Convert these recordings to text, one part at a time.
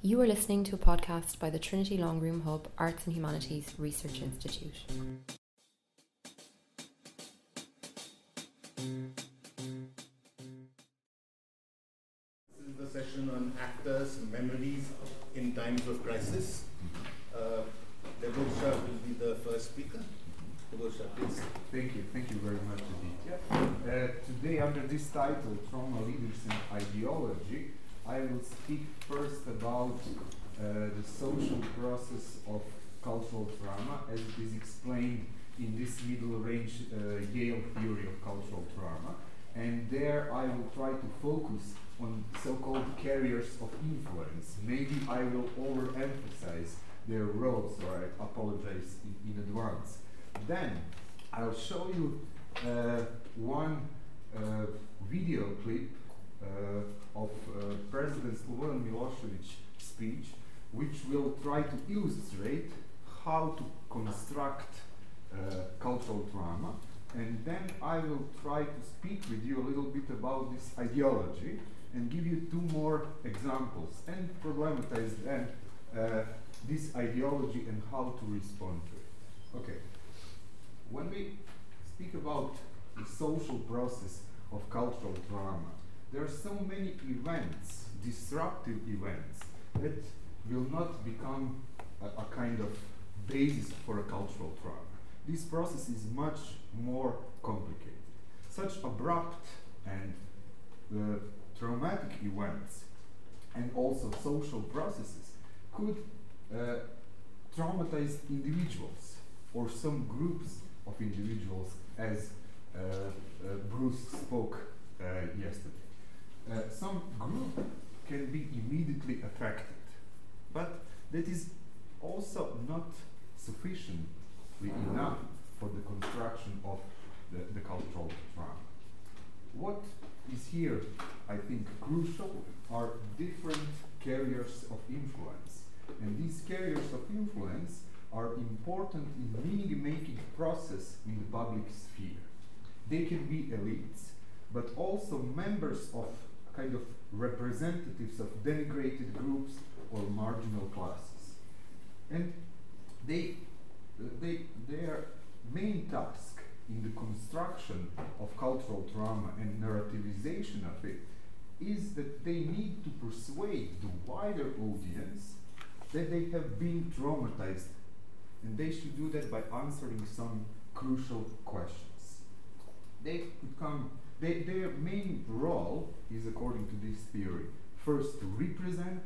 You are listening to a podcast by the Trinity Longroom Hub Arts and Humanities Research Institute. Cultural trauma. And there I will try to focus on so-called carriers of influence. Maybe I will overemphasize their roles, or I apologize in, in advance. Then I'll show you uh, one uh, video clip uh, of uh, President Slobodan Milosevic speech, which will try to illustrate how to construct uh, cultural trauma. And then I will try to speak with you a little bit about this ideology and give you two more examples and problematize then uh, this ideology and how to respond to it. Okay. When we speak about the social process of cultural trauma, there are so many events, disruptive events, that will not become a, a kind of basis for a cultural trauma. This process is much more complicated. Such abrupt and uh, traumatic events and also social processes could uh, traumatize individuals or some groups of individuals as uh, uh, Bruce spoke uh, yesterday. Uh, some group can be immediately affected, but that is also not sufficiently enough for the construction of the, the cultural trauma. What is here, I think, crucial are different carriers of influence. And these carriers of influence are important in meaning making process in the public sphere. They can be elites, but also members of kind of representatives of denigrated groups or marginal classes. And they, they, their main task in the construction of cultural trauma and narrativization of it is that they need to persuade the wider audience that they have been traumatized and they should do that by answering some crucial questions. They could come, they, their main role is, according to this theory, first to represent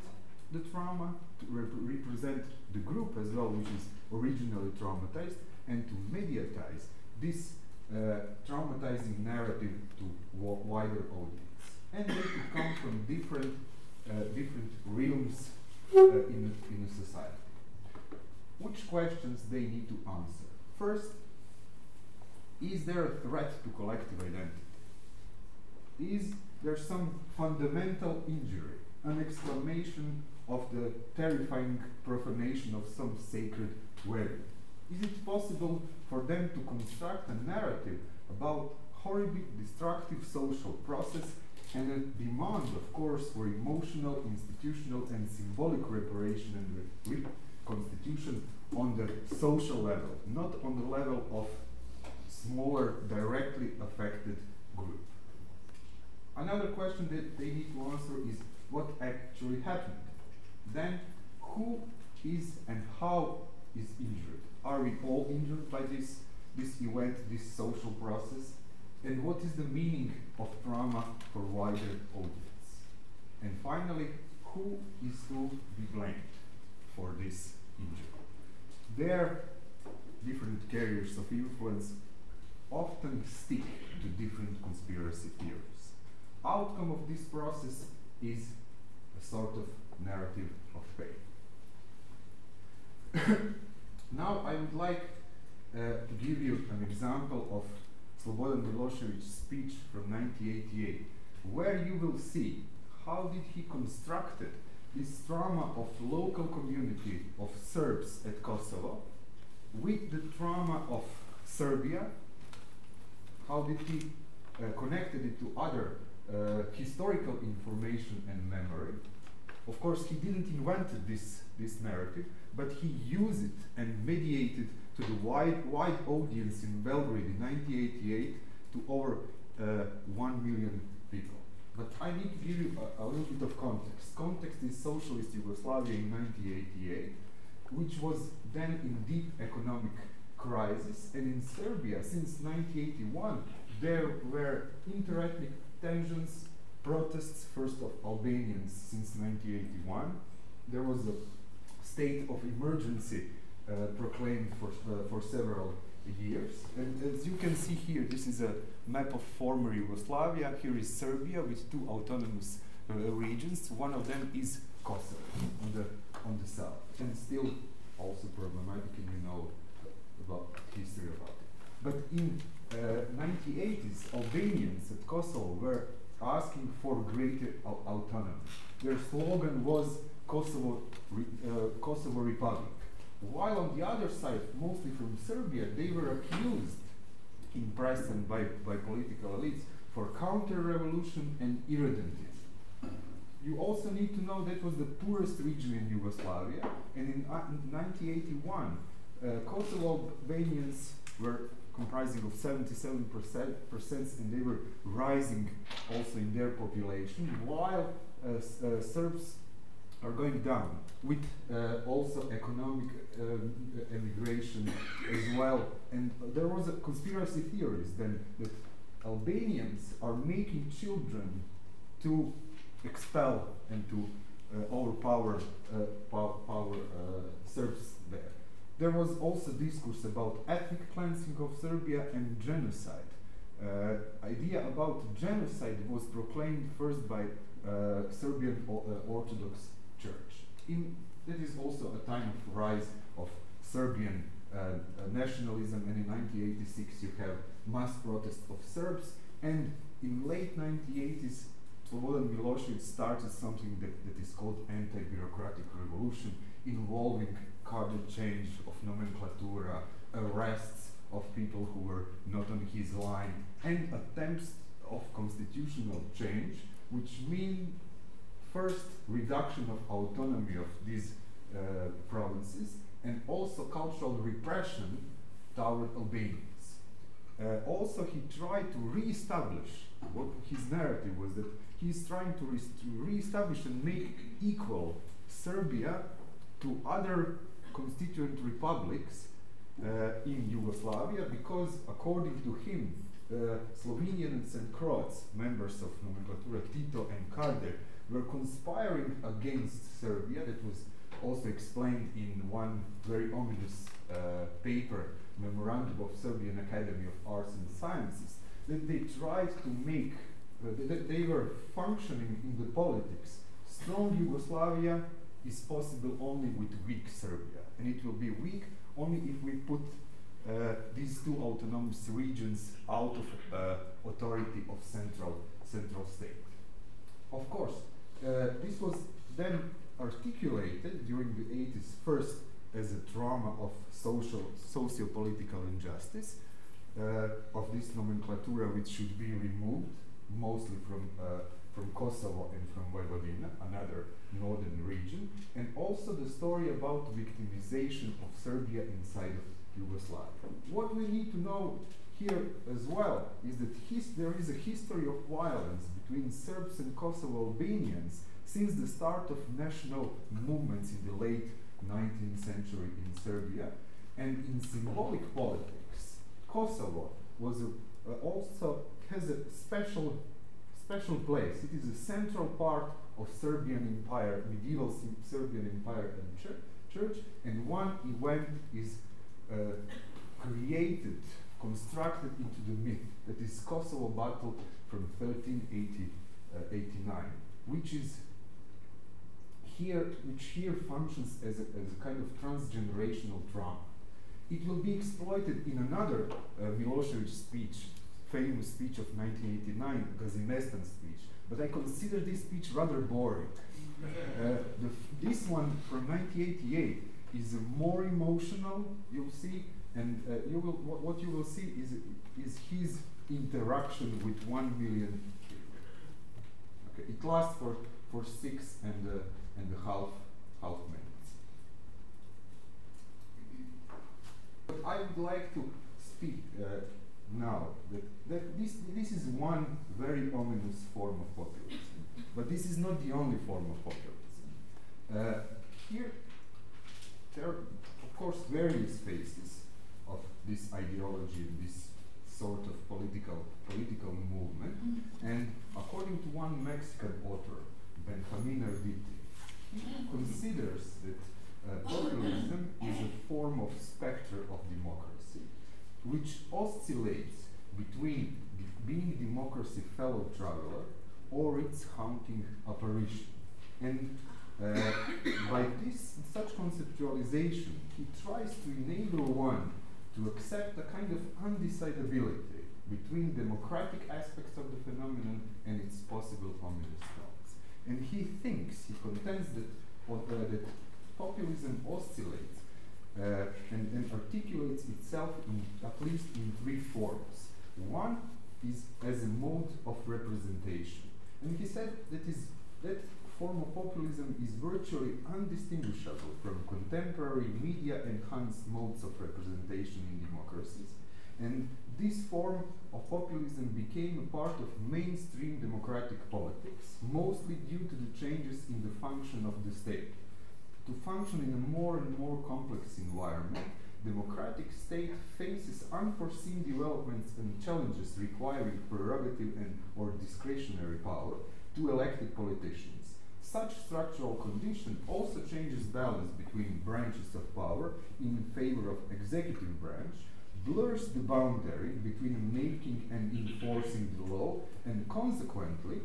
the trauma, to rep represent the group as well, which is originally traumatized, and to mediatize this uh, traumatizing narrative to wider audience. And they could come from different, uh, different realms uh, in, in society. Which questions they need to answer? First, is there a threat to collective identity? Is there some fundamental injury, an exclamation of the terrifying profanation of some sacred value? Is it possible for them to construct a narrative about horribly destructive social process and a demand, of course, for emotional, institutional, and symbolic reparation and reconstitution on the social level, not on the level of smaller, directly affected group. Another question that they need to answer is what actually happened. Then, who is and how is injured? Are we all injured by this, this event, this social process? And what is the meaning of trauma for wider audience? And finally, who is to be blamed for this injury? Their different carriers of influence often stick to different conspiracy theories. Outcome of this process is a sort of narrative of pain. now I would like uh, to give you an example of Slobodan Milosevic's speech from 1988, where you will see how did he constructed this trauma of local community of Serbs at Kosovo with the trauma of Serbia, how did he uh, connected it to other uh, historical information and memory. Of course, he didn't invent this, this narrative, but he used it and mediated to the wide, wide audience in Belgrade in 1988 to over uh, 1 million people. But I need to give you a, a, little bit of context. Context is socialist Yugoslavia in 1988, which was then in deep economic crisis, and in Serbia since 1981 there were interethnic tensions, protests, first of Albanians since 1981. There was a state of emergency uh, proclaimed for, uh, for several years. And as you can see here, this is a map of former Yugoslavia. Here is Serbia with two autonomous uh, regions. One of them is Kosovo on the, on the south. And still also problematic, and you know about history about it. But in uh, 1980s, Albanians at Kosovo were asking for greater au autonomy. Their slogan was Kosovo, Re uh, Republic. While on the other side, mostly from Serbia, they were accused in press and by, by political elites for counter-revolution and irredentism. You also need to know that was the poorest region in Yugoslavia, and in, uh, 1981, uh, Kosovo Albanians were comprising of 77 percent, and they were rising also in their population, while uh, uh, Serbs are going down with uh, also economic um, emigration as well. And there was a conspiracy theories then that Albanians are making children to expel and to uh, overpower uh, pow power uh, Serbs there. There was also discourse about ethnic cleansing of Serbia and genocide. Uh, idea about genocide was proclaimed first by uh, Serbian Orthodox. In, that is also a time of rise of Serbian uh, uh, nationalism, and in 1986 you have mass protests of Serbs, and in late 1980s Slobodan Milosevic started something that, that is called anti-bureaucratic revolution, involving cardinal change of nomenclatura, arrests of people who were not on his line, and attempts of constitutional change, which mean first reduction of autonomy of these uh, provinces and also cultural repression toward Albanians. Uh, also, he tried to re-establish what his narrative was that he's trying to, re to re-establish and make equal Serbia to other constituent republics uh, in Yugoslavia because, according to him, uh, Slovenians and Croats, members of nomenclatura Tito and Kardelj, were conspiring against Serbia. That was also explained in one very ominous uh, paper, Memorandum of Serbian Academy of Arts and Sciences, that they tried to make, uh, that they were functioning in the politics. Strong Yugoslavia is possible only with weak Serbia, and it will be weak only if we put uh, these two autonomous regions out of uh, authority of central central state. Of course, uh, this was then articulated during the 80s first as a drama of social, socio-political injustice uh, of this nomenclatura which should be removed mostly from, uh, from Kosovo and from Vojvodina, another northern region, and also the story about victimization of Serbia inside of Yugoslavia. What we need to know here as well is that there is a history of violence between Serbs and Kosovo Albanians since the start of national movements in the late 19th century in Serbia. And in symbolic politics, Kosovo was a, uh, also has a special special place. It is a central part of Serbian Empire, medieval Serbian Empire and church, church, and one event is uh, created constructed into the myth that is Kosovo battle from 1389, uh, which is here, which here functions as a, as a kind of transgenerational drama. It will be exploited in another uh, Milosevic speech, famous speech of 1989, Gazimestan speech, but I consider this speech rather boring. Uh, this one from 1988 is more emotional, you'll see, and uh, you will, what, what, you will see is, is his interaction with one million Okay, it lasts for, for six and, uh, and a half, half minutes. But I would like to speak uh, now that, that this, this is one very ominous form of populism. But this is not the only form of populism. Uh, here, there are, of course, various phases of this ideology and this sort of political political movement. And according to one Mexican author, Benjamin Arditi, he considers that uh, populism is a form of spectre of democracy, which oscillates between de- being democracy fellow traveler or its haunting apparition. And uh, by this such conceptualization, he tries to enable one to accept a kind of undecidability between democratic aspects of the phenomenon and its possible ominous tones. And he thinks, he contends that, uh, that populism oscillates uh, and, and articulates itself in at least in three forms. One is as a mode of representation. And he said that is that form of populism is virtually undistinguishable from contemporary media enhanced modes of representation in democracies. And this form of populism became a part of mainstream democratic politics, mostly due to the changes in the function of the state. To function in a more and more complex environment, democratic state faces unforeseen developments and challenges requiring prerogative and or discretionary power to elected politicians. Such structural condition also changes balance between branches of power in favor of executive branch, blurs the boundary between making and enforcing the law, and consequently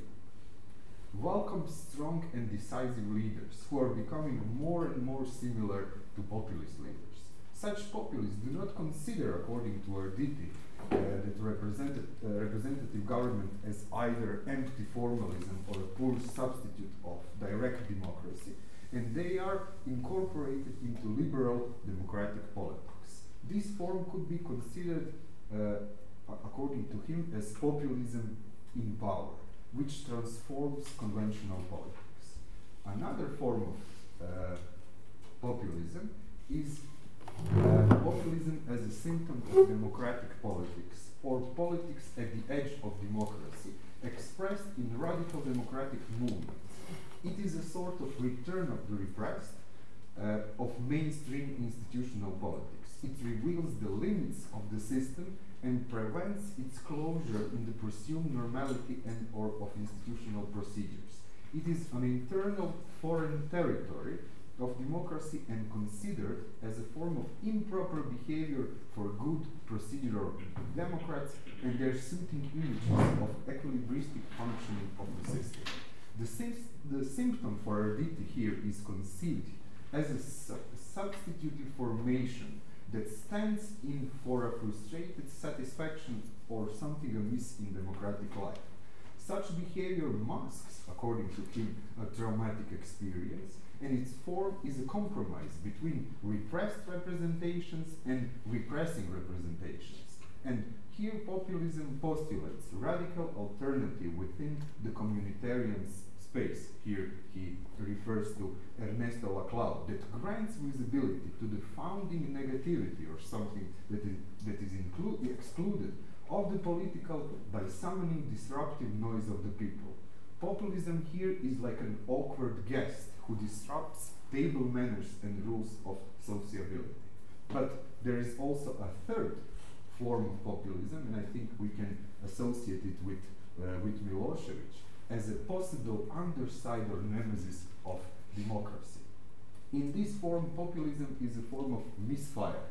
welcomes strong and decisive leaders who are becoming more and more similar to populist leaders. Such populists do not consider, according to Arditi, that represented, uh, representative government as either empty formalism or a poor substitute of direct democracy, and they are incorporated into liberal democratic politics. This form could be considered, uh, according to him, as populism in power, which transforms conventional politics. Another form of uh, populism is uh, populism as a symptom of democratic politics, or politics at the edge of democracy, expressed in radical democratic movements. It is a sort of return of the repressed uh, of mainstream institutional politics. It reveals the limits of the system and prevents its closure in the presumed normality and or of institutional procedures. It is an internal foreign territory of democracy and considered as a form of improper behavior for good procedural democrats and their suiting images of equilibristic functioning of the system. The, the symptom for Arditi here is conceived as a su- substitutive formation that stands in for a frustrated satisfaction or something amiss in democratic life. Such behavior masks, according to him, a traumatic experience, and its form is a compromise between repressed representations and repressing representations. And here populism postulates radical alternative within the communitarian space. Here he refers to Ernesto Laclau that grants visibility to the founding negativity or something that is, that is excluded of the political by summoning disruptive noise of the people. Populism here is like an awkward guest who disrupts table manners and rules of sociability. But there is also a third form of populism, and I think we can associate it with, uh, with Milosevic as a possible underside or nemesis of democracy. In this form, populism is a form of misfire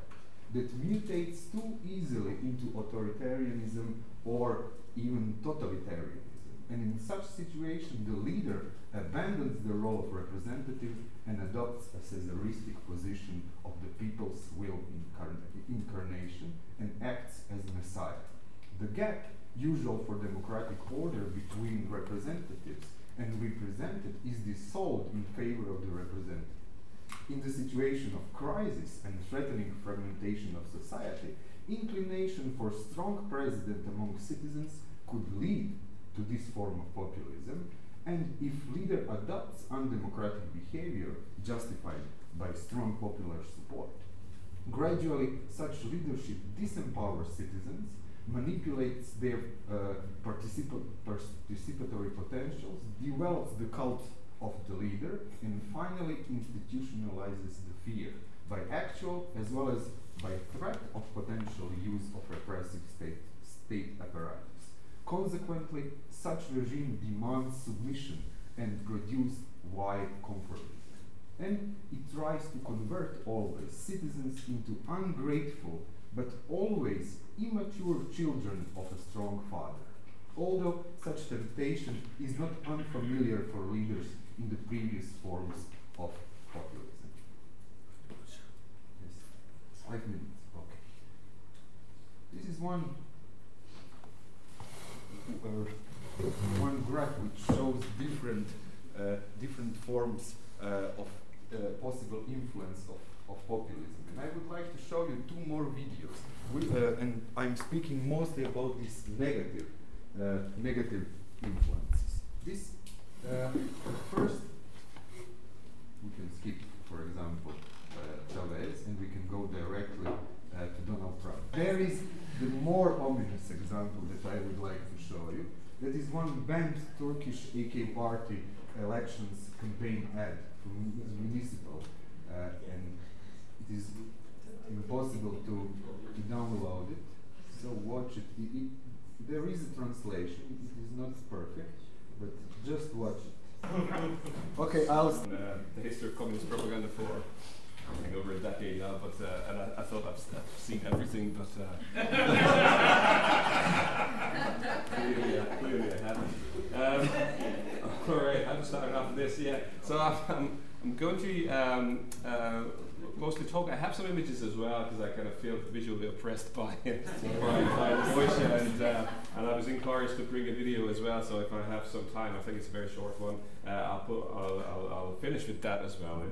that mutates too easily into authoritarianism or even totalitarianism. And in such situation, the leader abandons the role of representative and adopts a Caesaristic position of the people's will incarn- incarnation and acts as messiah. The gap usual for democratic order between representatives and represented is dissolved in favor of the representative. In the situation of crisis and threatening fragmentation of society, inclination for strong president among citizens could lead to this form of populism, And if leader adopts undemocratic behavior justified by strong popular support, gradually such leadership disempowers citizens, manipulates their uh, participa participatory potentials, develops the cult of the leader, and finally institutionalizes the fear by actual as well as by threat of potential use of repressive state, state apparatus. Consequently, such regime demands submission and produces wide conformism. And it tries to convert always citizens into ungrateful but always immature children of a strong father. Although such temptation is not unfamiliar for leaders in the previous forms of populism. Yes. Five minutes. Okay. This is one one graph which shows different uh, different forms uh, of uh, possible influence of, of populism. And I would like to show you two more videos. And I'm speaking mostly about these negative negative influences. This first we can skip, for example, Chavez, and we can go directly to Donald Trump. There is the more ominous example that I would like to show you. That is one banned Turkish AK party elections campaign ad for municipal, uh, and it is impossible to, to download it. So watch it. It, it. There is a translation. It is not perfect, but just watch it. okay, I'll. Uh, the history of communist propaganda for Over a decade now, but uh, and I, I thought I've, I've, seen everything, but uh, clearly, uh, clearly I haven't. Um, all right, I'm starting off with this. Yeah, so I'm, I'm going to um, uh, mostly talk. I have some images as well because I kind of feel visually oppressed by it, by, the voice, and uh, and I was encouraged to bring a video as well. So if I have some time, I think it's a very short one. Uh, I'll put I'll, I'll, I'll, finish with that as well.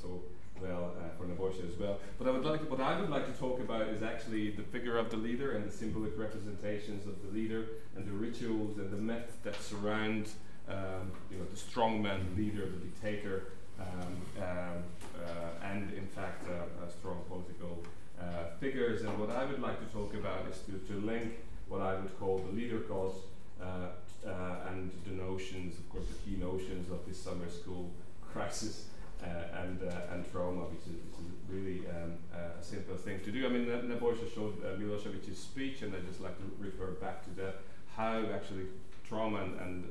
So well uh, for Nebojsa as well. But I would like, what I would like to talk about is actually the figure of the leader and the symbolic representations of the leader and the rituals and the myths that surround um, you know, the strongman leader, the dictator, um, um, uh, and in fact uh, strong political uh, figures. And what I would like to talk about is to, to link what I would call the leader cause uh, uh, and the notions, of course, the key notions of this summer school crisis and uh, and trauma, which is, which is really um, uh, a simple thing to do. I mean, Nebojsa showed Milosevic's speech, and I just like to refer back to that how actually trauma and, and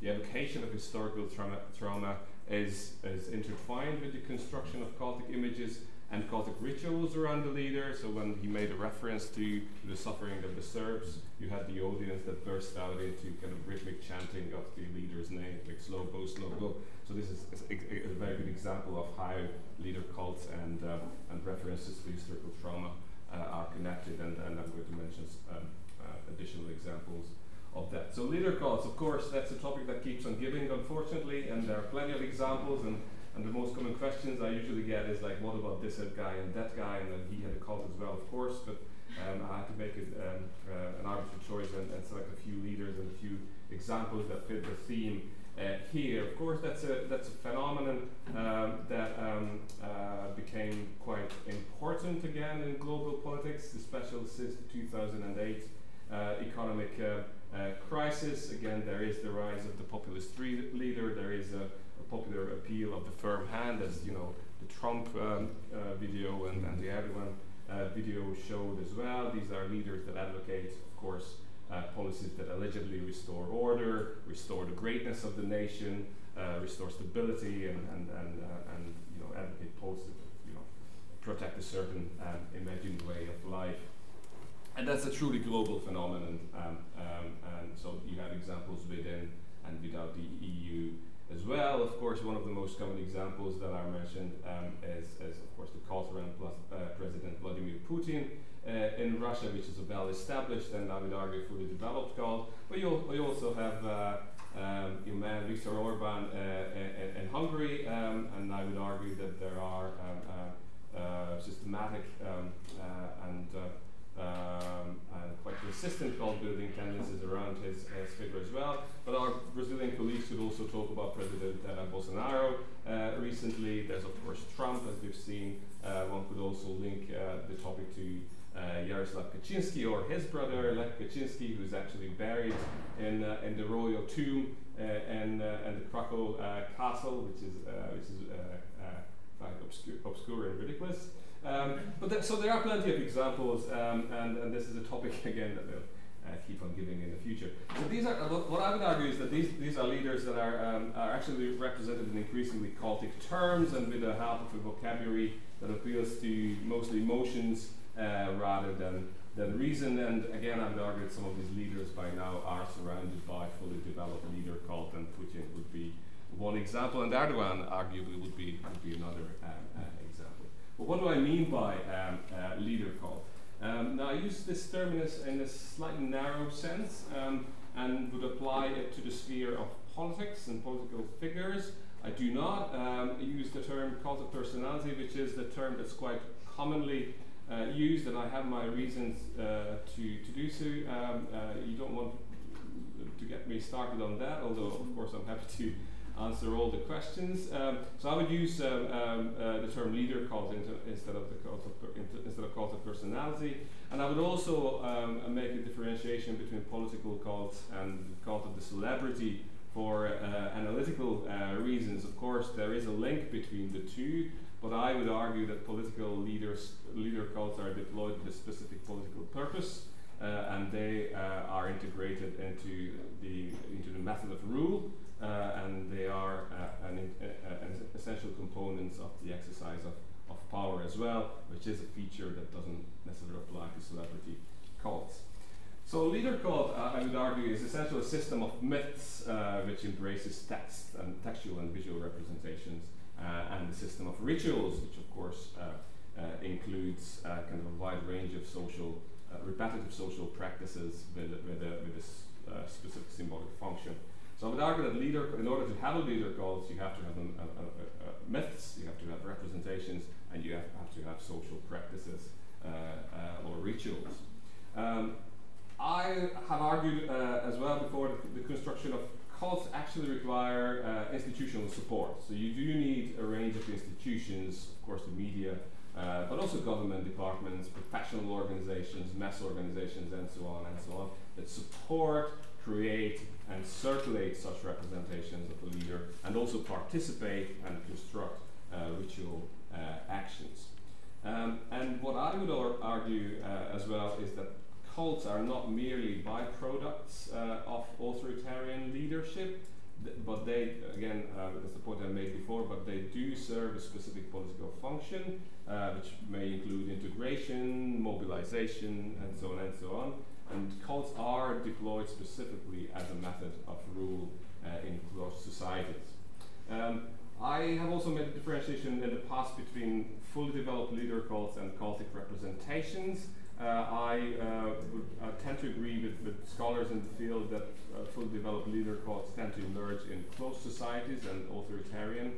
the evocation of historical trauma, trauma is, is intertwined with the construction of cultic images and cultic rituals around the leader. So when he made a reference to the suffering of the Serbs, you had the audience that burst out into kind of rhythmic chanting of the leader's name, like slow go, slow go. So this is, a, a, very good example of how leader cults and uh, and references to historical trauma uh, are connected, and, and I'm going to mention um, uh, additional examples of that. So leader cults, of course, that's a topic that keeps on giving, unfortunately, and there are plenty of examples and and the most common questions I usually get is like, what about this guy and that guy? And then he had a cult as well, of course, but um, I had to make it, um, uh, an arbitrary choice and, and, select a few leaders and a few examples that fit the theme here. Of course, that's a, that's a phenomenon um, that um, uh, became quite important again in global politics, especially since the 2008 uh, economic uh, uh, crisis. Again, there is the rise of the populist leader, there is a popular appeal of the firm hand, as you know, the Trump um, uh, video and, and, the Erdogan uh, video showed as well. These are leaders that advocate, of course, uh, policies that allegedly restore order, restore the greatness of the nation, uh, restore stability, and and and, uh, and you know advocate policies, you know, protect a certain um, imagined way of life. And that's a truly global phenomenon. Um, um, and so you have examples within and without the EU as well. Of course, one of the most common examples that are mentioned um, is, is, of course, the cult around uh, President Vladimir Putin uh, in Russia, which is a well-established and I would argue fully developed cult. But you, you also have uh, um, your man Viktor Orban uh, in, in, Hungary, um, and I would argue that there are um, uh, uh, systematic um, and um, and quite persistent cult building tendencies around his, his, figure as well. But our Brazilian colleagues could also talk about President uh, Bolsonaro uh, recently. There's, of course, Trump, as we've seen. Uh, one could also link uh, the topic to uh, Jaroslaw Kaczynski or his brother Lech Kaczynski, who's actually buried in, uh, in the royal tomb and, and the Krakow castle, which is, which is quite obscure, obscure and ridiculous. Um, but th so there are plenty of examples, um, and, and this is a topic again that we'll uh, keep on giving in the future. So these are uh, what I would argue is that these these are leaders that are um, are actually represented in increasingly cultic terms and with the help of a vocabulary that appeals to mostly emotions uh, rather than than reason. And again, I would argue that some of these leaders by now are surrounded by fully developed leader cult, and Putin would be one example, and Erdogan arguably would be would be another um, uh, but what do I mean by um, uh, leader cult? Um, now, I use this term in a, slightly narrow sense um, and would apply it to the sphere of politics and political figures. I do not um, use the term cult of personality, which is the term that's quite commonly uh, used, and I have my reasons uh, to, to do so. Um, uh, you don't want to get me started on that, although, of course, I'm happy to answer all the questions. Um, so I would use um, um, uh, the term leader cult instead of the cult of instead of cult of personality, and I would also um, make a differentiation between political cults and cult of the celebrity for uh, analytical uh, reasons. Of course, there is a link between the two, but I would argue that political leaders leader cults are deployed with a specific political purpose. Uh, and they uh, are integrated into the into the method of rule, uh, and they are uh, an, uh, an, essential components of the exercise of, of power as well, which is a feature that doesn't necessarily apply to celebrity cults. So a leader cult, uh, I would argue, is essentially a system of myths uh, which embraces text and textual and visual representations, uh, and the system of rituals, which of course includes kind of a wide range of social, repetitive social practices with, with a, with a specific symbolic function. So I would argue that leader, in order to have a leader cult, you have to have myths, you have to have representations, and you have, have to have social practices uh, uh, or rituals. Um, I have argued uh, as well before that the construction of cults actually require institutional support. So you do need a range of institutions, of course, the media, uh, but also government departments, professional organizations, mass organizations, and so on and so on, that support, create, and circulate such representations of the leader and also participate and construct uh, ritual uh, actions. Um, and what I would ar argue uh, as well is that cults are not merely byproducts of authoritarian leadership, but they, again, uh, that's the point I made before, but they do serve a specific political function, uh, which may include integration, mobilization, and so on and so on. And cults are deployed specifically as a method of rule uh, in closed societies. Um, I have also made a differentiation in the past between fully developed leader cults and cultic representations. Uh, I uh, would uh, tend to agree with, with, scholars in the field that uh, fully developed leader cults tend to emerge in closed societies and authoritarian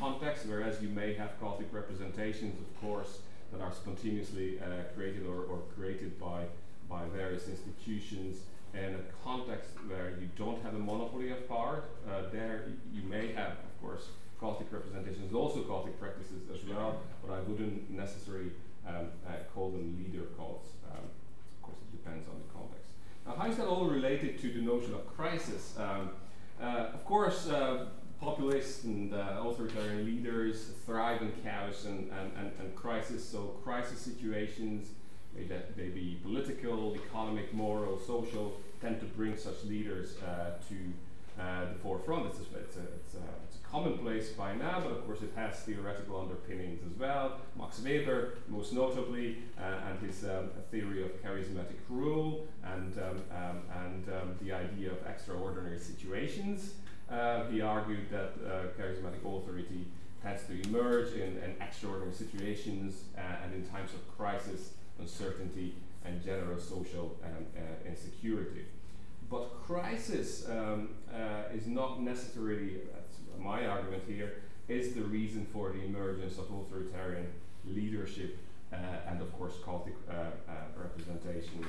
contexts, whereas you may have cultic representations, of course, that are spontaneously uh, created or, or created by by various institutions in a context where you don't have a monopoly of power. Uh, there you may have, of course, cultic representations, also cultic practices as well, but I wouldn't necessarily um, uh, call them leader cults. Um, of course, it depends on the context. Now, how is that all related to the notion of crisis? Um, uh, of course, uh, populist and uh, authoritarian leaders thrive in chaos and, and, and, and crisis, so crisis situations may that they be political, economic, moral, social, tend to bring such leaders uh, to uh, the forefront. It's a, it's, a, it's, a, it's a commonplace by now, but of course it has theoretical underpinnings as well. Max Weber, most notably, uh, and his um, theory of charismatic rule and, um, um, and um, the idea of extraordinary situations. Uh, he argued that uh, charismatic authority tends to emerge in, in extraordinary situations uh, and in times of crisis uncertainty, and general social um, uh, insecurity. But crisis um, uh, is not necessarily, that's my argument here, is the reason for the emergence of authoritarian leadership and of course cultic representations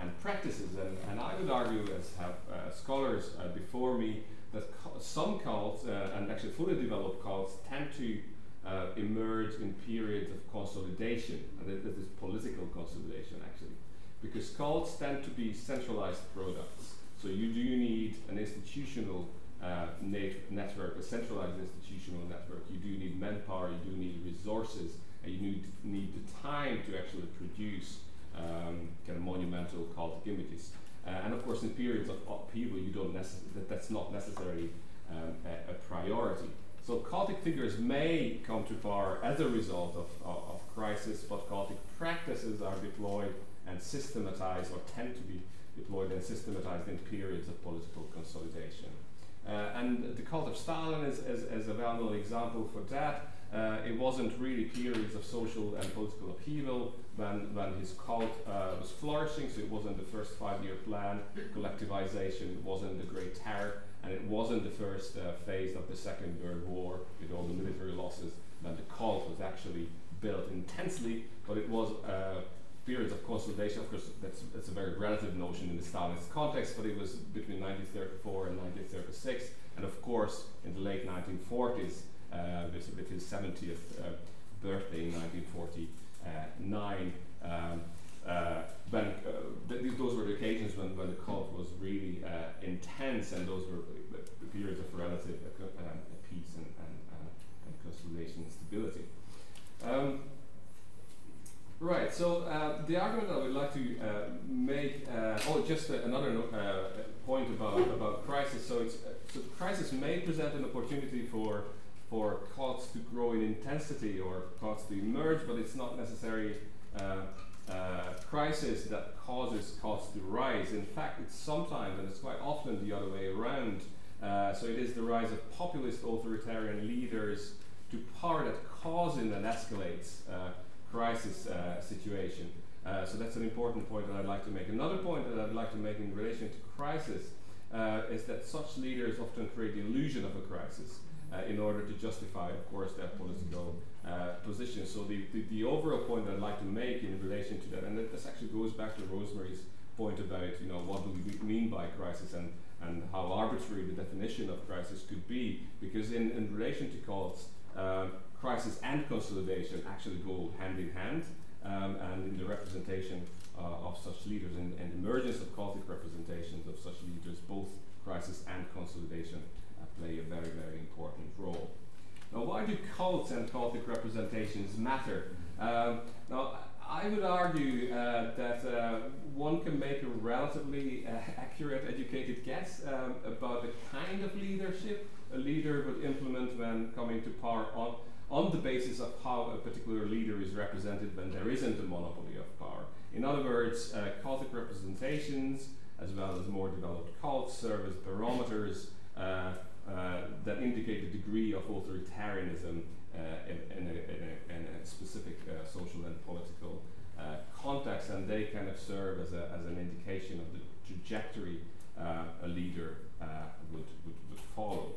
and practices. And, and I would argue, as have scholars before me, that some cults, and actually fully developed cults, tend to uh, emerge in periods of consolidation, and this is political consolidation actually, because cults tend to be centralized products. So you do need an institutional uh, network, a centralized institutional network. You do need manpower, you do need resources, and you need, need the time to actually produce um, kind of monumental cultic images. Uh, and of course, in periods of upheaval, you don't that that's not necessarily um, a, a, priority. So cultic figures may come to power as a result of, of, of crisis, but cultic practices are deployed and systematized, or tend to be deployed and systematized in periods of political consolidation. Uh, and the cult of Stalin is, is, is a well known example for that. Uh, it wasn't really periods of social and political upheaval when, when his cult uh, was flourishing, so it wasn't the first five year plan, collectivization, it wasn't the Great Terror, and it wasn't the first uh, phase of the Second World War with all the military losses when the cult was actually built intensely, but it was uh, periods of consolidation. Of course, that's, that's a very relative notion in the Stalinist context, but it was between 1934 and 1936, and of course, in the late 1940s, uh, with, with, his 70th uh, birthday in 1949. Um, uh, when uh, th- those were the occasions when, when the cult was really uh, intense, and those were the periods of relative uh, peace and, and, and consolidation and stability. Um, Right. So uh, the argument I would like to uh, make, uh, oh, just another uh, point about about crisis. So so crisis may present an opportunity for for cults to grow in intensity or cults to emerge, but it's not necessarily uh, uh, crisis that causes costs to rise. In fact, it's sometimes and it's quite often the other way around. so it is the rise of populist authoritarian leaders to power that causes and escalates crisis uh, situation. Uh, so that's an important point that I'd like to make. Another point that I'd like to make in relation to crisis uh, is that such leaders often create the illusion of a crisis uh, in order to justify, of course, their political uh, position. So the, the, the, overall point that I'd like to make in relation to that, and this actually goes back to Rosemary's point about, you know, what do we mean by crisis and, and how arbitrary the definition of crisis could be, because in, in relation to cults, um, crisis and consolidation actually go hand in hand. Um, and in the representation uh, of such leaders and, and, emergence of cultic representations of such leaders, both crisis and consolidation uh, play a very, very important role. Now, why do cults and cultic representations matter? Um, now, I would argue uh, that uh, one can make a relatively uh, accurate, educated guess um, about the kind of leadership a leader would implement when coming to power on on the basis of how a particular leader is represented when there isn't a monopoly of power. In other words, uh, cultic representations, as well as more developed cults, serve as barometers uh, that indicate the degree of authoritarianism uh, in, in, a, in, a, in, a, specific uh, social and political uh, context, and they kind of serve as, a, as an indication of the trajectory a leader would, would, would follow.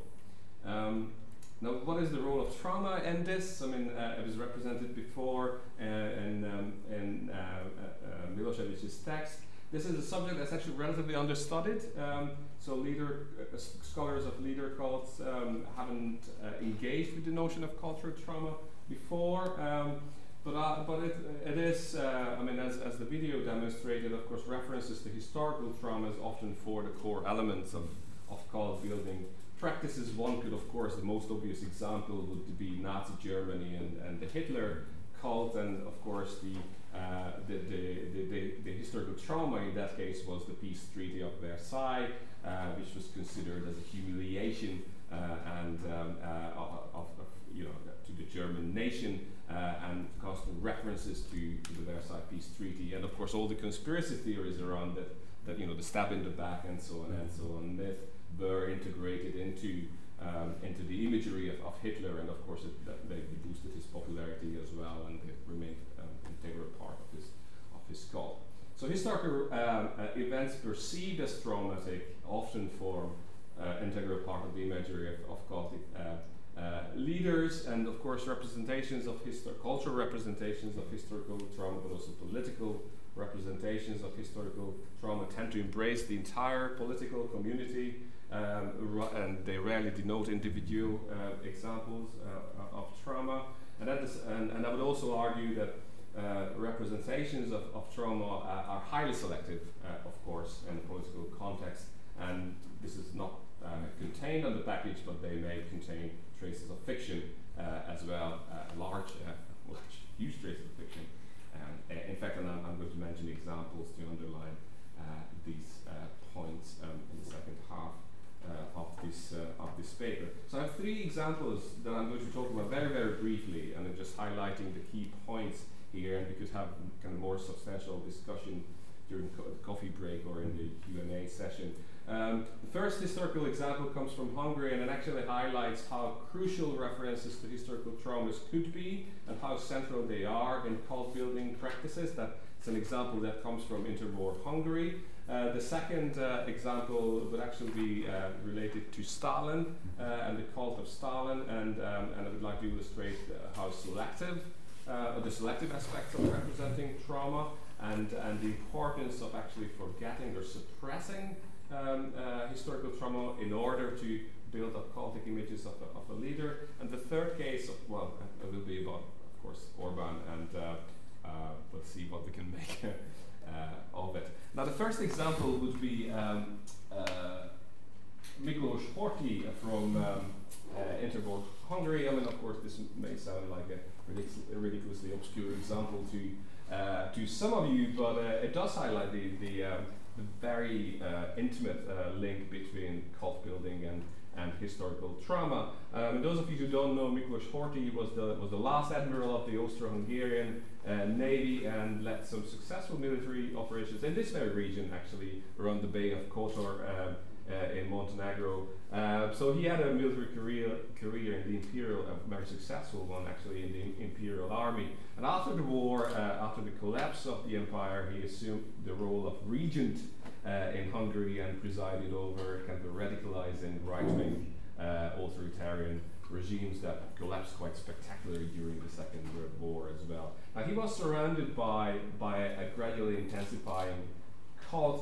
Um, now, what is the role of trauma in this? I mean, uh, it was represented before uh, in, um, in uh Milosevic's text. This is a subject that's actually relatively understudied. Um, so, leader uh, scholars of leader cults um, haven't engaged with the notion of cultural trauma before. Um, but, uh, but it, it is, uh, I mean, as, as the video demonstrated, of course, references to historical trauma is often for the core elements of, of cult building practices, one could, of course, the most obvious example would be Nazi Germany and, and the Hitler cult, and of course, the, uh, the, the, the, the, historical trauma in that case was the Peace Treaty of Versailles, uh, which was considered as a humiliation uh, and um, uh, of, of, you know, to the German nation, uh, and constant references to, to the Versailles Peace Treaty, and of course, all the conspiracy theories around that, that you know, the stab in the back and so on and so on myth were integrated into um, into the imagery of, of, Hitler, and of course it, that, they boosted his popularity as well, and it remained um, integral part of his of his cult. So historical um, events perceived as traumatic often form uh, integral part of the imagery of, of cultic uh, uh, leaders and of course representations of histor- cultural representations of historical trauma, but also political representations of historical trauma tend to embrace the entire political community, um, and they rarely denote individual uh, examples uh, of trauma. And, that is, and, and I would also argue that uh, representations of, of trauma uh, are highly selective, uh, of course, in a political context, and this is not uh, contained on the package, but they may contain traces of fiction uh, as well, large, large, huge traces of fiction. Um, in fact, and I'm, I'm, going to mention examples to underline these points um, in the second half. Of this of this paper. So I have three examples that I'm going to talk about very very briefly, and I'm just highlighting the key points here, and we could have kind of more substantial discussion during co the coffee break or in the Q&A session. Um, the first historical example comes from Hungary and it actually highlights how crucial references to historical traumas could be and how central they are in cult building practices. That's an example that comes from interwar Hungary. Uh, the second uh, example would actually be uh, related to Stalin uh, and the cult of Stalin, and, um, and I would like to illustrate uh, how selective uh, the selective aspects of representing trauma and, and the importance of actually forgetting or suppressing um, uh, historical trauma in order to build up cultic images of a, of a leader. And the third case, of, well, it will be about, of course, Orban, and uh, uh, we'll see what we can make uh, of it. Now, the first example would be um, Miklos Horthy from um, Hungary. I mean, of course, this may sound like a ridiculously obscure example to uh, to some of you, but uh, it does highlight the the, um, the very uh, intimate uh, link between cult building and and historical trauma. Um, and those of you who don't know, Miklos Horthy was the was the last admiral of the Austro-Hungarian uh, navy and led some successful military operations in this very region, actually around the Bay of Kotor. Um, uh, in Montenegro. Uh, so he had a military career, career in the imperial, a very successful one actually in the imperial army. And after the war, uh, after the collapse of the empire, he assumed the role of regent in Hungary and presided over kind of radicalizing right-wing authoritarian regimes that collapsed quite spectacularly during the Second World War as well. Now he was surrounded by by a gradually intensifying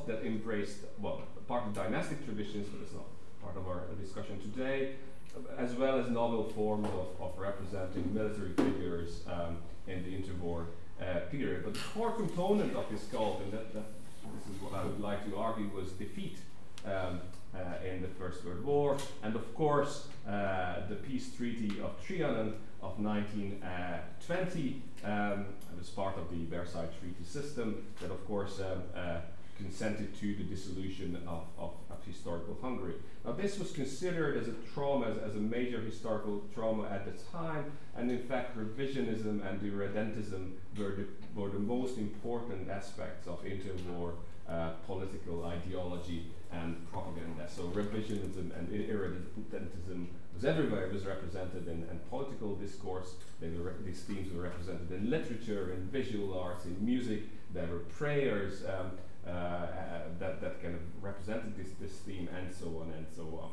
that embraced well part of dynastic traditions, but it's not part of our discussion today, as well as novel forms of, of representing military figures um, in the interwar uh, period. But the core component of this cult, and that, that, this is what I would like to argue, was defeat. Um, uh, in the First World War, and of course uh, the peace treaty of Trianon of 1920 um, was part of the Versailles Treaty system that of course um, uh, consented to the dissolution of, of, of, historical Hungary. Now, this was considered as a trauma, as, as, a major historical trauma at the time, and in fact, revisionism and irredentism were the, were the most important aspects of interwar uh, political ideology and propaganda. So, revisionism and irredentism was everywhere. It was represented in, in political discourse. These themes were represented in literature, in visual arts, in music. There were prayers. Um, that, that kind of represented this, this theme and so on and so on.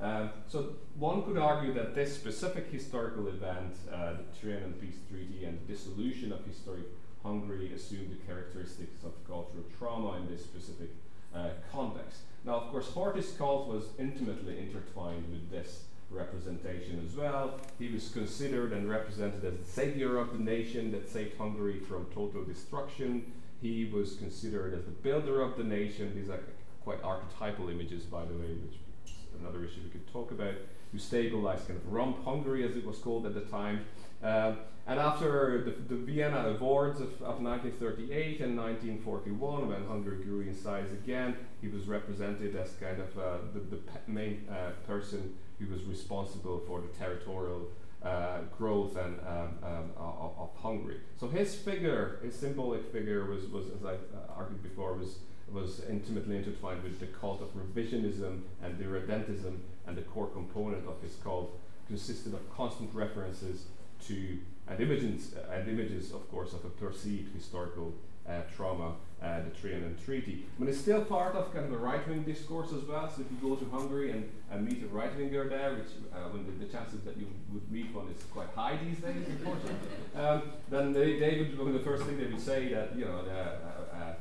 Um, so one could argue that this specific historical event, uh, the Trianon Peace Treaty and the dissolution of historic Hungary assumed the characteristics of cultural trauma in this specific uh, context. Now, of course, Horthy's cult was intimately intertwined with this representation as well. He was considered and represented as the savior of the nation that saved Hungary from total destruction. He was considered as the builder of the nation. These are quite archetypal images, by the way, which is another issue we could talk about. Who stabilized kind of Rump Hungary, as it was called at the time. Uh, and after the, the, Vienna Awards of, of 1938 and 1941, when Hungary grew in size again, he was represented as kind of uh, the, the main uh, person who was responsible for the territorial uh, growth and um, um, of, of, Hungary. So his figure, his symbolic figure, was, was as I uh, argued before, was was intimately intertwined with the cult of revisionism and irredentism, and the core component of his cult consisted of constant references to and images, uh, and images, of course, of a perceived historical uh, trauma, uh, the Trianon Treaty. Mean, it's still part of kind of a right-wing discourse as well. So if you go to Hungary and, and meet a right-winger there, which uh, when the, the, chances that you would meet one is quite high these days, unfortunately, um, then they, they would, of the first thing they would say that you know the, uh, uh,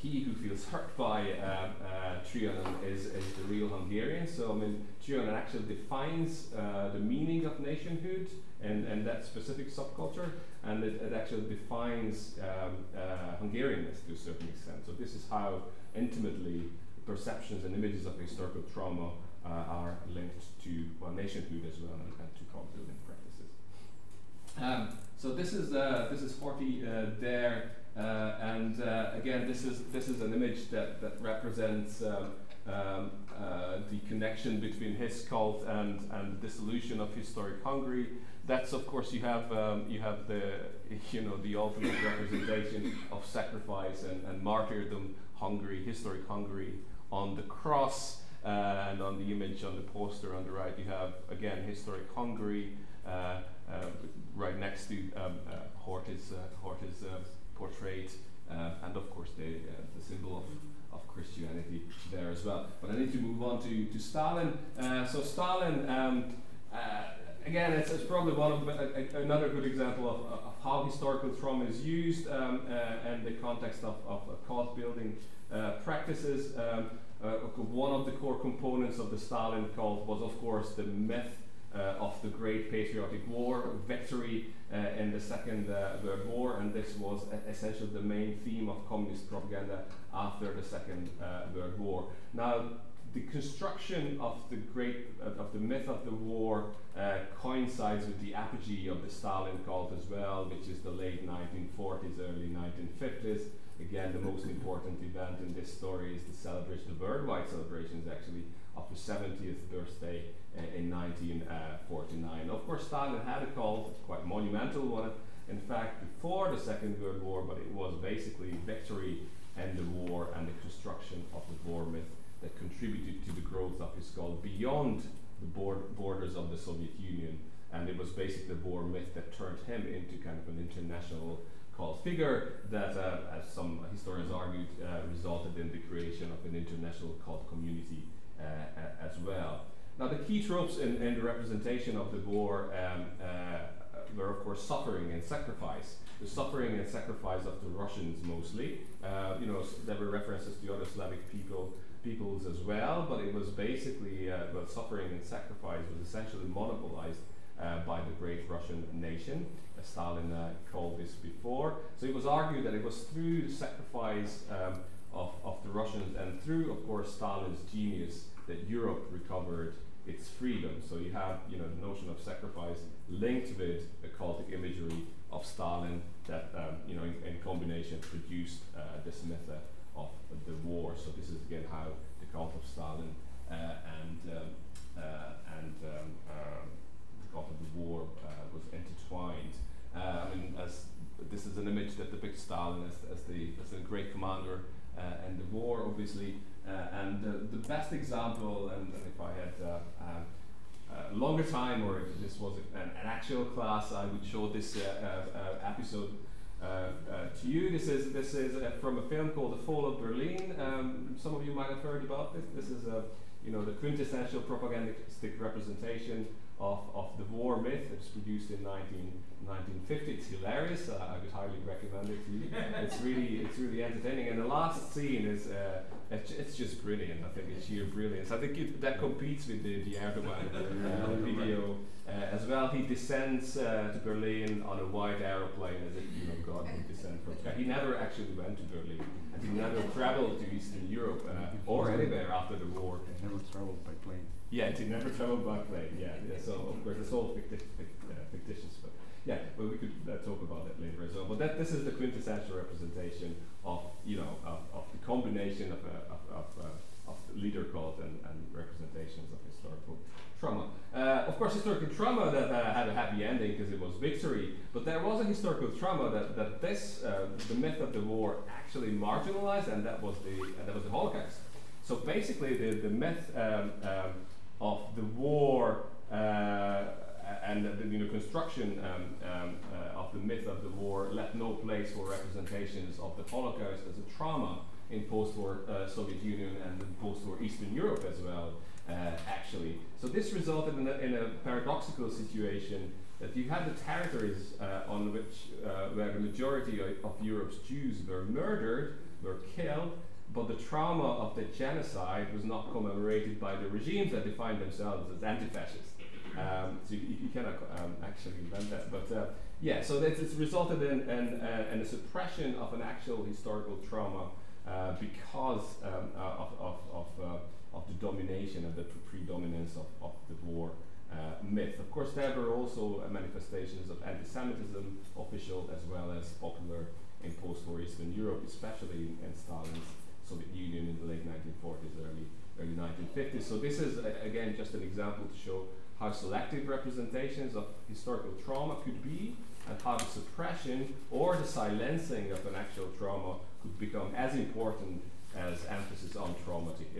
he, who feels hurt by um, uh, Trianon is, is the real Hungarian. So I mean, Trianon actually defines uh, the meaning of nationhood and, and that specific subculture, and it, it actually defines um, uh, Hungarianness to a certain extent. So this is how intimately perceptions and images of historical trauma uh, are linked to well, nationhood as well and, and to cult building practices. Um, so this is uh, this is Horthy uh, there, uh, and uh, again this is this is an image that that represents. Um, um, uh, the connection between his cult and, and the dissolution of historic Hungary. That's of course you have um, you have the you know the ultimate representation of sacrifice and, and martyrdom Hungary historic Hungary on the cross uh, and on the image on the poster on the right. You have again historic Hungary uh, uh, right next to um, uh, uh, portrait and of course the, the symbol of, of Christianity there as well but I need to move on to, to Stalin so Stalin um, again, it's, it's, probably one of another good example of, of, how historical trauma is used um, uh, in the context of, of cult building uh, practices. Um, uh, one of the core components of the Stalin cult was, of course, the myth uh, of the Great Patriotic War, victory uh, in the Second uh, World War, and this was essentially the main theme of communist propaganda after the Second World War. Now, the construction of the great uh, of the myth of the war uh, coincides with the apogee of the Stalin cult as well, which is the late 1940s, early 1950s. Again, the most important event in this story is the celebration, the worldwide celebrations actually of the 70th birthday uh, in 1949. Of course, Stalin had a cult, quite monumental one, in fact, before the Second World War, but it was basically victory and the war and the construction of the war myth that contributed to the growth of his cult beyond the board borders of the Soviet Union. And it was basically the war myth that turned him into kind of an international cult figure that, uh, as some historians argued, uh, resulted in the creation of an international cult community uh, as well. Now, the key tropes in, in the representation of the war um, uh, were, of course, suffering and sacrifice. The suffering and sacrifice of the Russians mostly. Uh, you know, there were references to other Slavic people peoples as well, but it was basically, uh, suffering and sacrifice was essentially monopolized uh, by the great Russian nation, as Stalin uh, called this before. So it was argued that it was through the sacrifice um, of, of the Russians and through, of course, Stalin's genius that Europe recovered its freedom. So you have, you know, the notion of sacrifice linked with the cultic imagery of Stalin that, um, you know, in, in, combination produced uh, this myth of the war. So this is again how the cult of Stalin uh, and um, uh, and um, um, the cult of the war uh, was intertwined. I mean, as this is an image that depicts Stalin as, as the as a great commander and the war, obviously. And the best example, and, if I had uh, longer time, or if this was an, an, actual class, I would show this uh, uh, episode uh, uh, to you. This is this is uh, from a film called The Fall of Berlin. Um, some of you might have heard about this. This is a you know the quintessential propagandistic representation of, of the war myth. It was produced in 19, 1950. It's hilarious. Uh, I would highly recommend it to you. it's really it's really entertaining. And the last scene is uh, it's, it's just brilliant. I think it's sheer brilliance. I think it, that competes with the, the Erdogan uh, video uh, as well. He descends uh, to Berlin on a white aeroplane as if you know God would descend from sky. He never actually went to Berlin, and he never traveled to Eastern Europe uh, or anywhere after the war. He never traveled by plane. Yeah, he never traveled back plane. Yeah, yeah. So of course it's all ficti- fict- uh, fictitious, but yeah, well we could uh, talk about that later as well. But that this is the quintessential representation of you know of, of the combination of uh, of, of, uh, of leader cult and, and representations of historical trauma. Uh, of course, historical trauma that uh, had a happy ending because it was victory, but there was a historical trauma that, that this, uh, the myth of the war actually marginalized, and that was the, that was the Holocaust. So basically, the, the myth um, um, of the war uh, and the you know, construction um, um uh, of the myth of the war left no place for representations of the Holocaust as a trauma in post-war uh, Soviet Union and in post-war Eastern Europe as well, uh, actually. So this resulted in a, in a, paradoxical situation that you had the territories uh, on which, uh, where the majority of, of Europe's Jews were murdered, were killed, but the trauma of the genocide was not commemorated by the regimes that defined themselves as anti-fascist. Um, so you, you cannot um, actually invent that, but uh, yeah. So it's, it's resulted in, in, uh, in, a suppression of an actual historical trauma uh, because um, uh, of, of, of, uh, of, the domination and the predominance of, of the war uh, myth. Of course, there were also manifestations of anti-Semitism, official as well as popular in post-war Eastern Europe, especially in, in Stalin's Soviet Union in the late 1940s, early early 1950s. So this is again just an example to show how selective representations of historical trauma could be, and how the suppression or the silencing of an actual trauma could become as important as emphasis on traumatic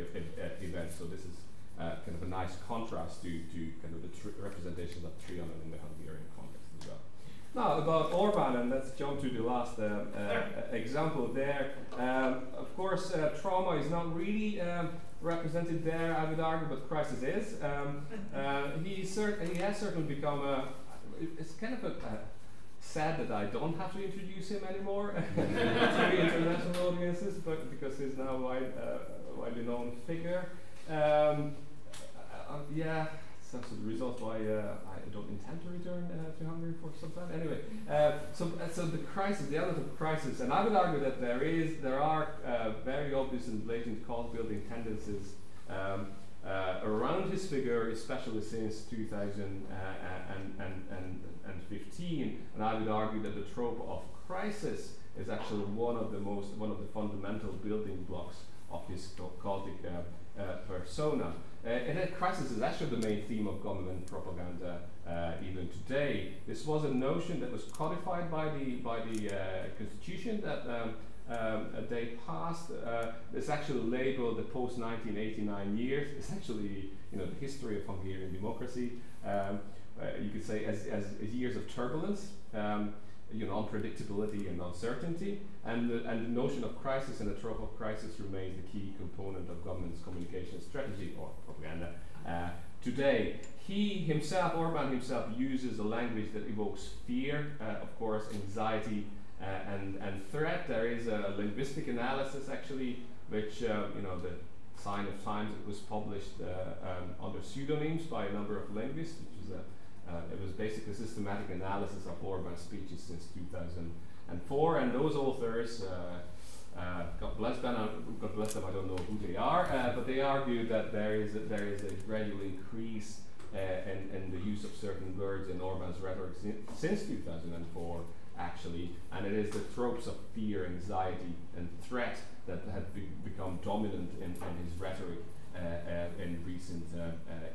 events. So this is uh, kind of a nice contrast to, to kind of the representations of Trianon in the Hungarian. Now about Orban, and let's jump to the last uh, uh, example there. Um, of course, uh, trauma is not really um, represented there, I would argue, but crisis is. Um, uh, he, he has certainly become a, it's kind of a, a sad that I don't have to introduce him anymore to the international audiences, but because he's now a wide, uh, widely known figure. Um, yeah, so the result why uh, I don't intend to return uh, to Hungary for some time. Anyway, uh, so uh, so the crisis, the element of crisis, and I would argue that there is, there are uh, very obvious and blatant cult-building tendencies. Um, uh, around his figure, especially since 2015, and I would argue that the trope of crisis is actually one of the most, one of the fundamental building blocks of his cultic persona. Uh, and that crisis is actually the main theme of government propaganda uh, even today. This was a notion that was codified by the by the uh, constitution that um, um, they passed. Uh, it's actually labeled the post 1989 years. It's actually you know the history of Hungarian democracy. Um, uh, you could say as, as, as years of turbulence. You know, unpredictability and uncertainty, and the, and the notion of crisis and the trope of crisis remains the key component of government's communication strategy or propaganda. Uh, today, he himself, Orban himself, uses a language that evokes fear, uh, of course, anxiety, uh, and, and threat. There is a linguistic analysis actually, which, uh, you know, the Sign of Times it was published uh, um, under pseudonyms by a number of linguists, which is a uh, it was basically a systematic analysis of Orban's speeches since 2004, and those authors, uh, uh, God bless them, God bless them, I don't know who they are, uh, but they argued that there is a, there is a gradual increase uh, in, in the use of certain words in Orban's rhetoric since 2004, actually, and it is the tropes of fear, anxiety, and threat that have be become dominant in, in his rhetoric uh, in recent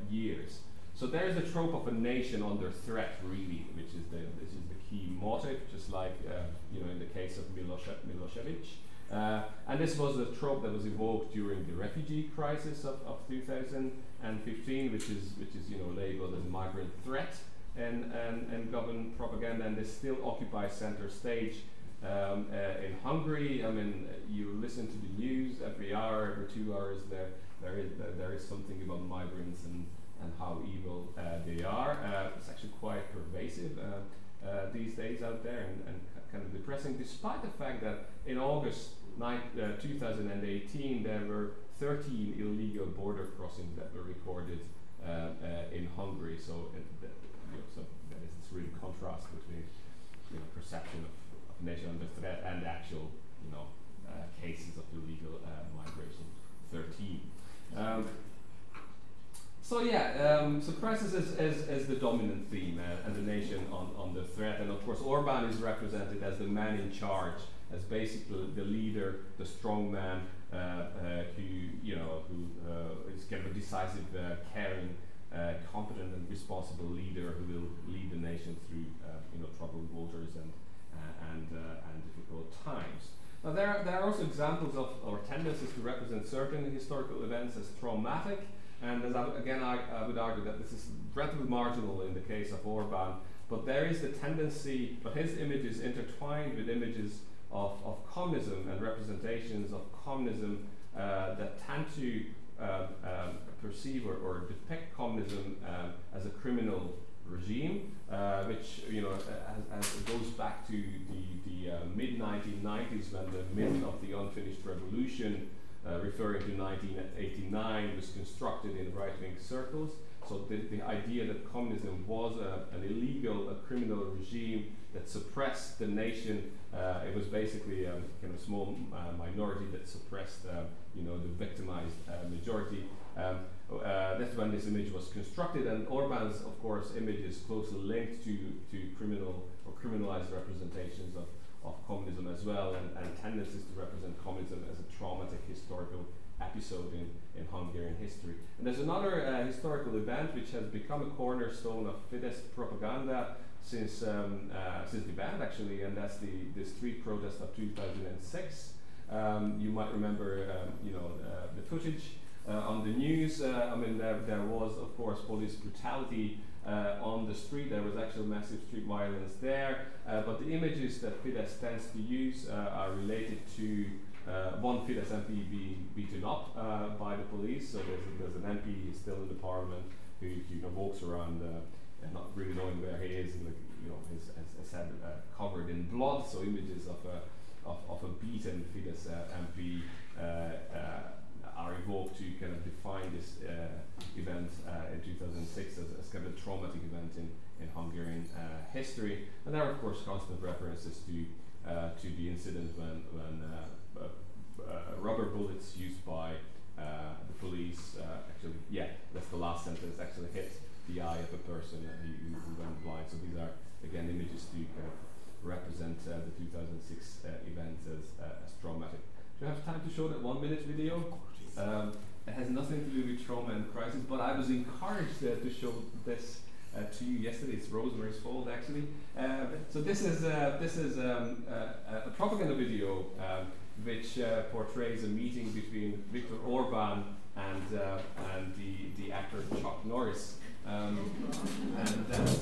years. So there's a trope of a nation under threat, really, which is the this is the key motive, just like uh, you know in the case of Milosevic. Uh, and this was a trope that was evoked during the refugee crisis of, of 2015, which is which is you know labeled as migrant threat and, and, and government propaganda, and this still occupies center stage um, uh, in Hungary. I mean, you listen to the news every hour, every two hours. There there is there is something about migrants and and how evil uh, they are. Uh, it's actually quite pervasive uh, these days out there and, and, kind of depressing, despite the fact that in August 2018 there were 13 illegal border crossings that were recorded in Hungary. So, it, you know, so that is this really contrast between you know, perception of, of nation under threat and actual you know, uh, cases of illegal uh, migration. 13. Um, so yeah, um, so crisis is, is, is, the dominant theme uh, and the nation on, on the threat. And of course, Orban is represented as the man in charge, as basically the leader, the strong man uh, uh, who, you know, who uh, is kind of a decisive, uh, caring, uh, competent and responsible leader who will lead the nation through, you know, troubled waters and, and, and difficult times. Now there are, there are also examples of, or tendencies to represent certain historical events as traumatic, and as I, again, I, I, would argue that this is relatively marginal in the case of Orban. but there is the tendency, but his image is intertwined with images of, of communism and representations of communism uh, that tend to uh, um, perceive or, or, depict communism um, as a criminal regime, uh, which you know as, as goes back to the, the uh, mid 1990s when the myth of the unfinished revolution, uh, referring to 1989, was constructed in right-wing circles. So the, the idea that communism was a, an illegal, a criminal regime that suppressed the nation. Uh, it was basically a kind of small uh, minority that suppressed, uh, you know, the victimized uh, majority. Um, uh, that's when this image was constructed, and Orban's, of course, image is closely linked to, to criminal or criminalized representations of, of communism as well, and, and tendencies to represent communism as a traumatic historical episode in, in Hungarian history. And there's another uh, historical event which has become a cornerstone of Fidesz propaganda since um, uh, since the ban actually, and that's the, the street protest of 2006. Um, you might remember, um, you know, uh, the footage on the news. Uh, I mean, there, there was, of course, police brutality uh, on the street. There was actual massive street violence there. Uh, but the images that Fidesz tends to use are related to one Fidesz MP being beaten up by the police. So there's, there's an MP still in the parliament who you know walks around and not really knowing where he is, and the, you know, his, uh, covered in blood. So images of a of, of a beaten Fidesz uh, MP uh, uh, are evoked to kind of define this uh, event in 2006 as, as, kind of a traumatic event in in Hungarian history. And there are of course constant references to to the incident when when rubber bullets used by the police actually yeah that's the last sentence actually hit the eye of a person who, who went blind. So these are, again, images to kind of represent uh, the 2006 uh, event as, uh, as traumatic. Do you have time to show that one minute video? Um, it has nothing to do with trauma and crisis, but I was encouraged uh, to show this uh, to you yesterday. It's Rosemary's Fault, actually. Uh, so this is uh, this is um, uh, a propaganda video um, which uh, portrays a meeting between Viktor Orban and and the the actor Chuck Norris. Um, and that's,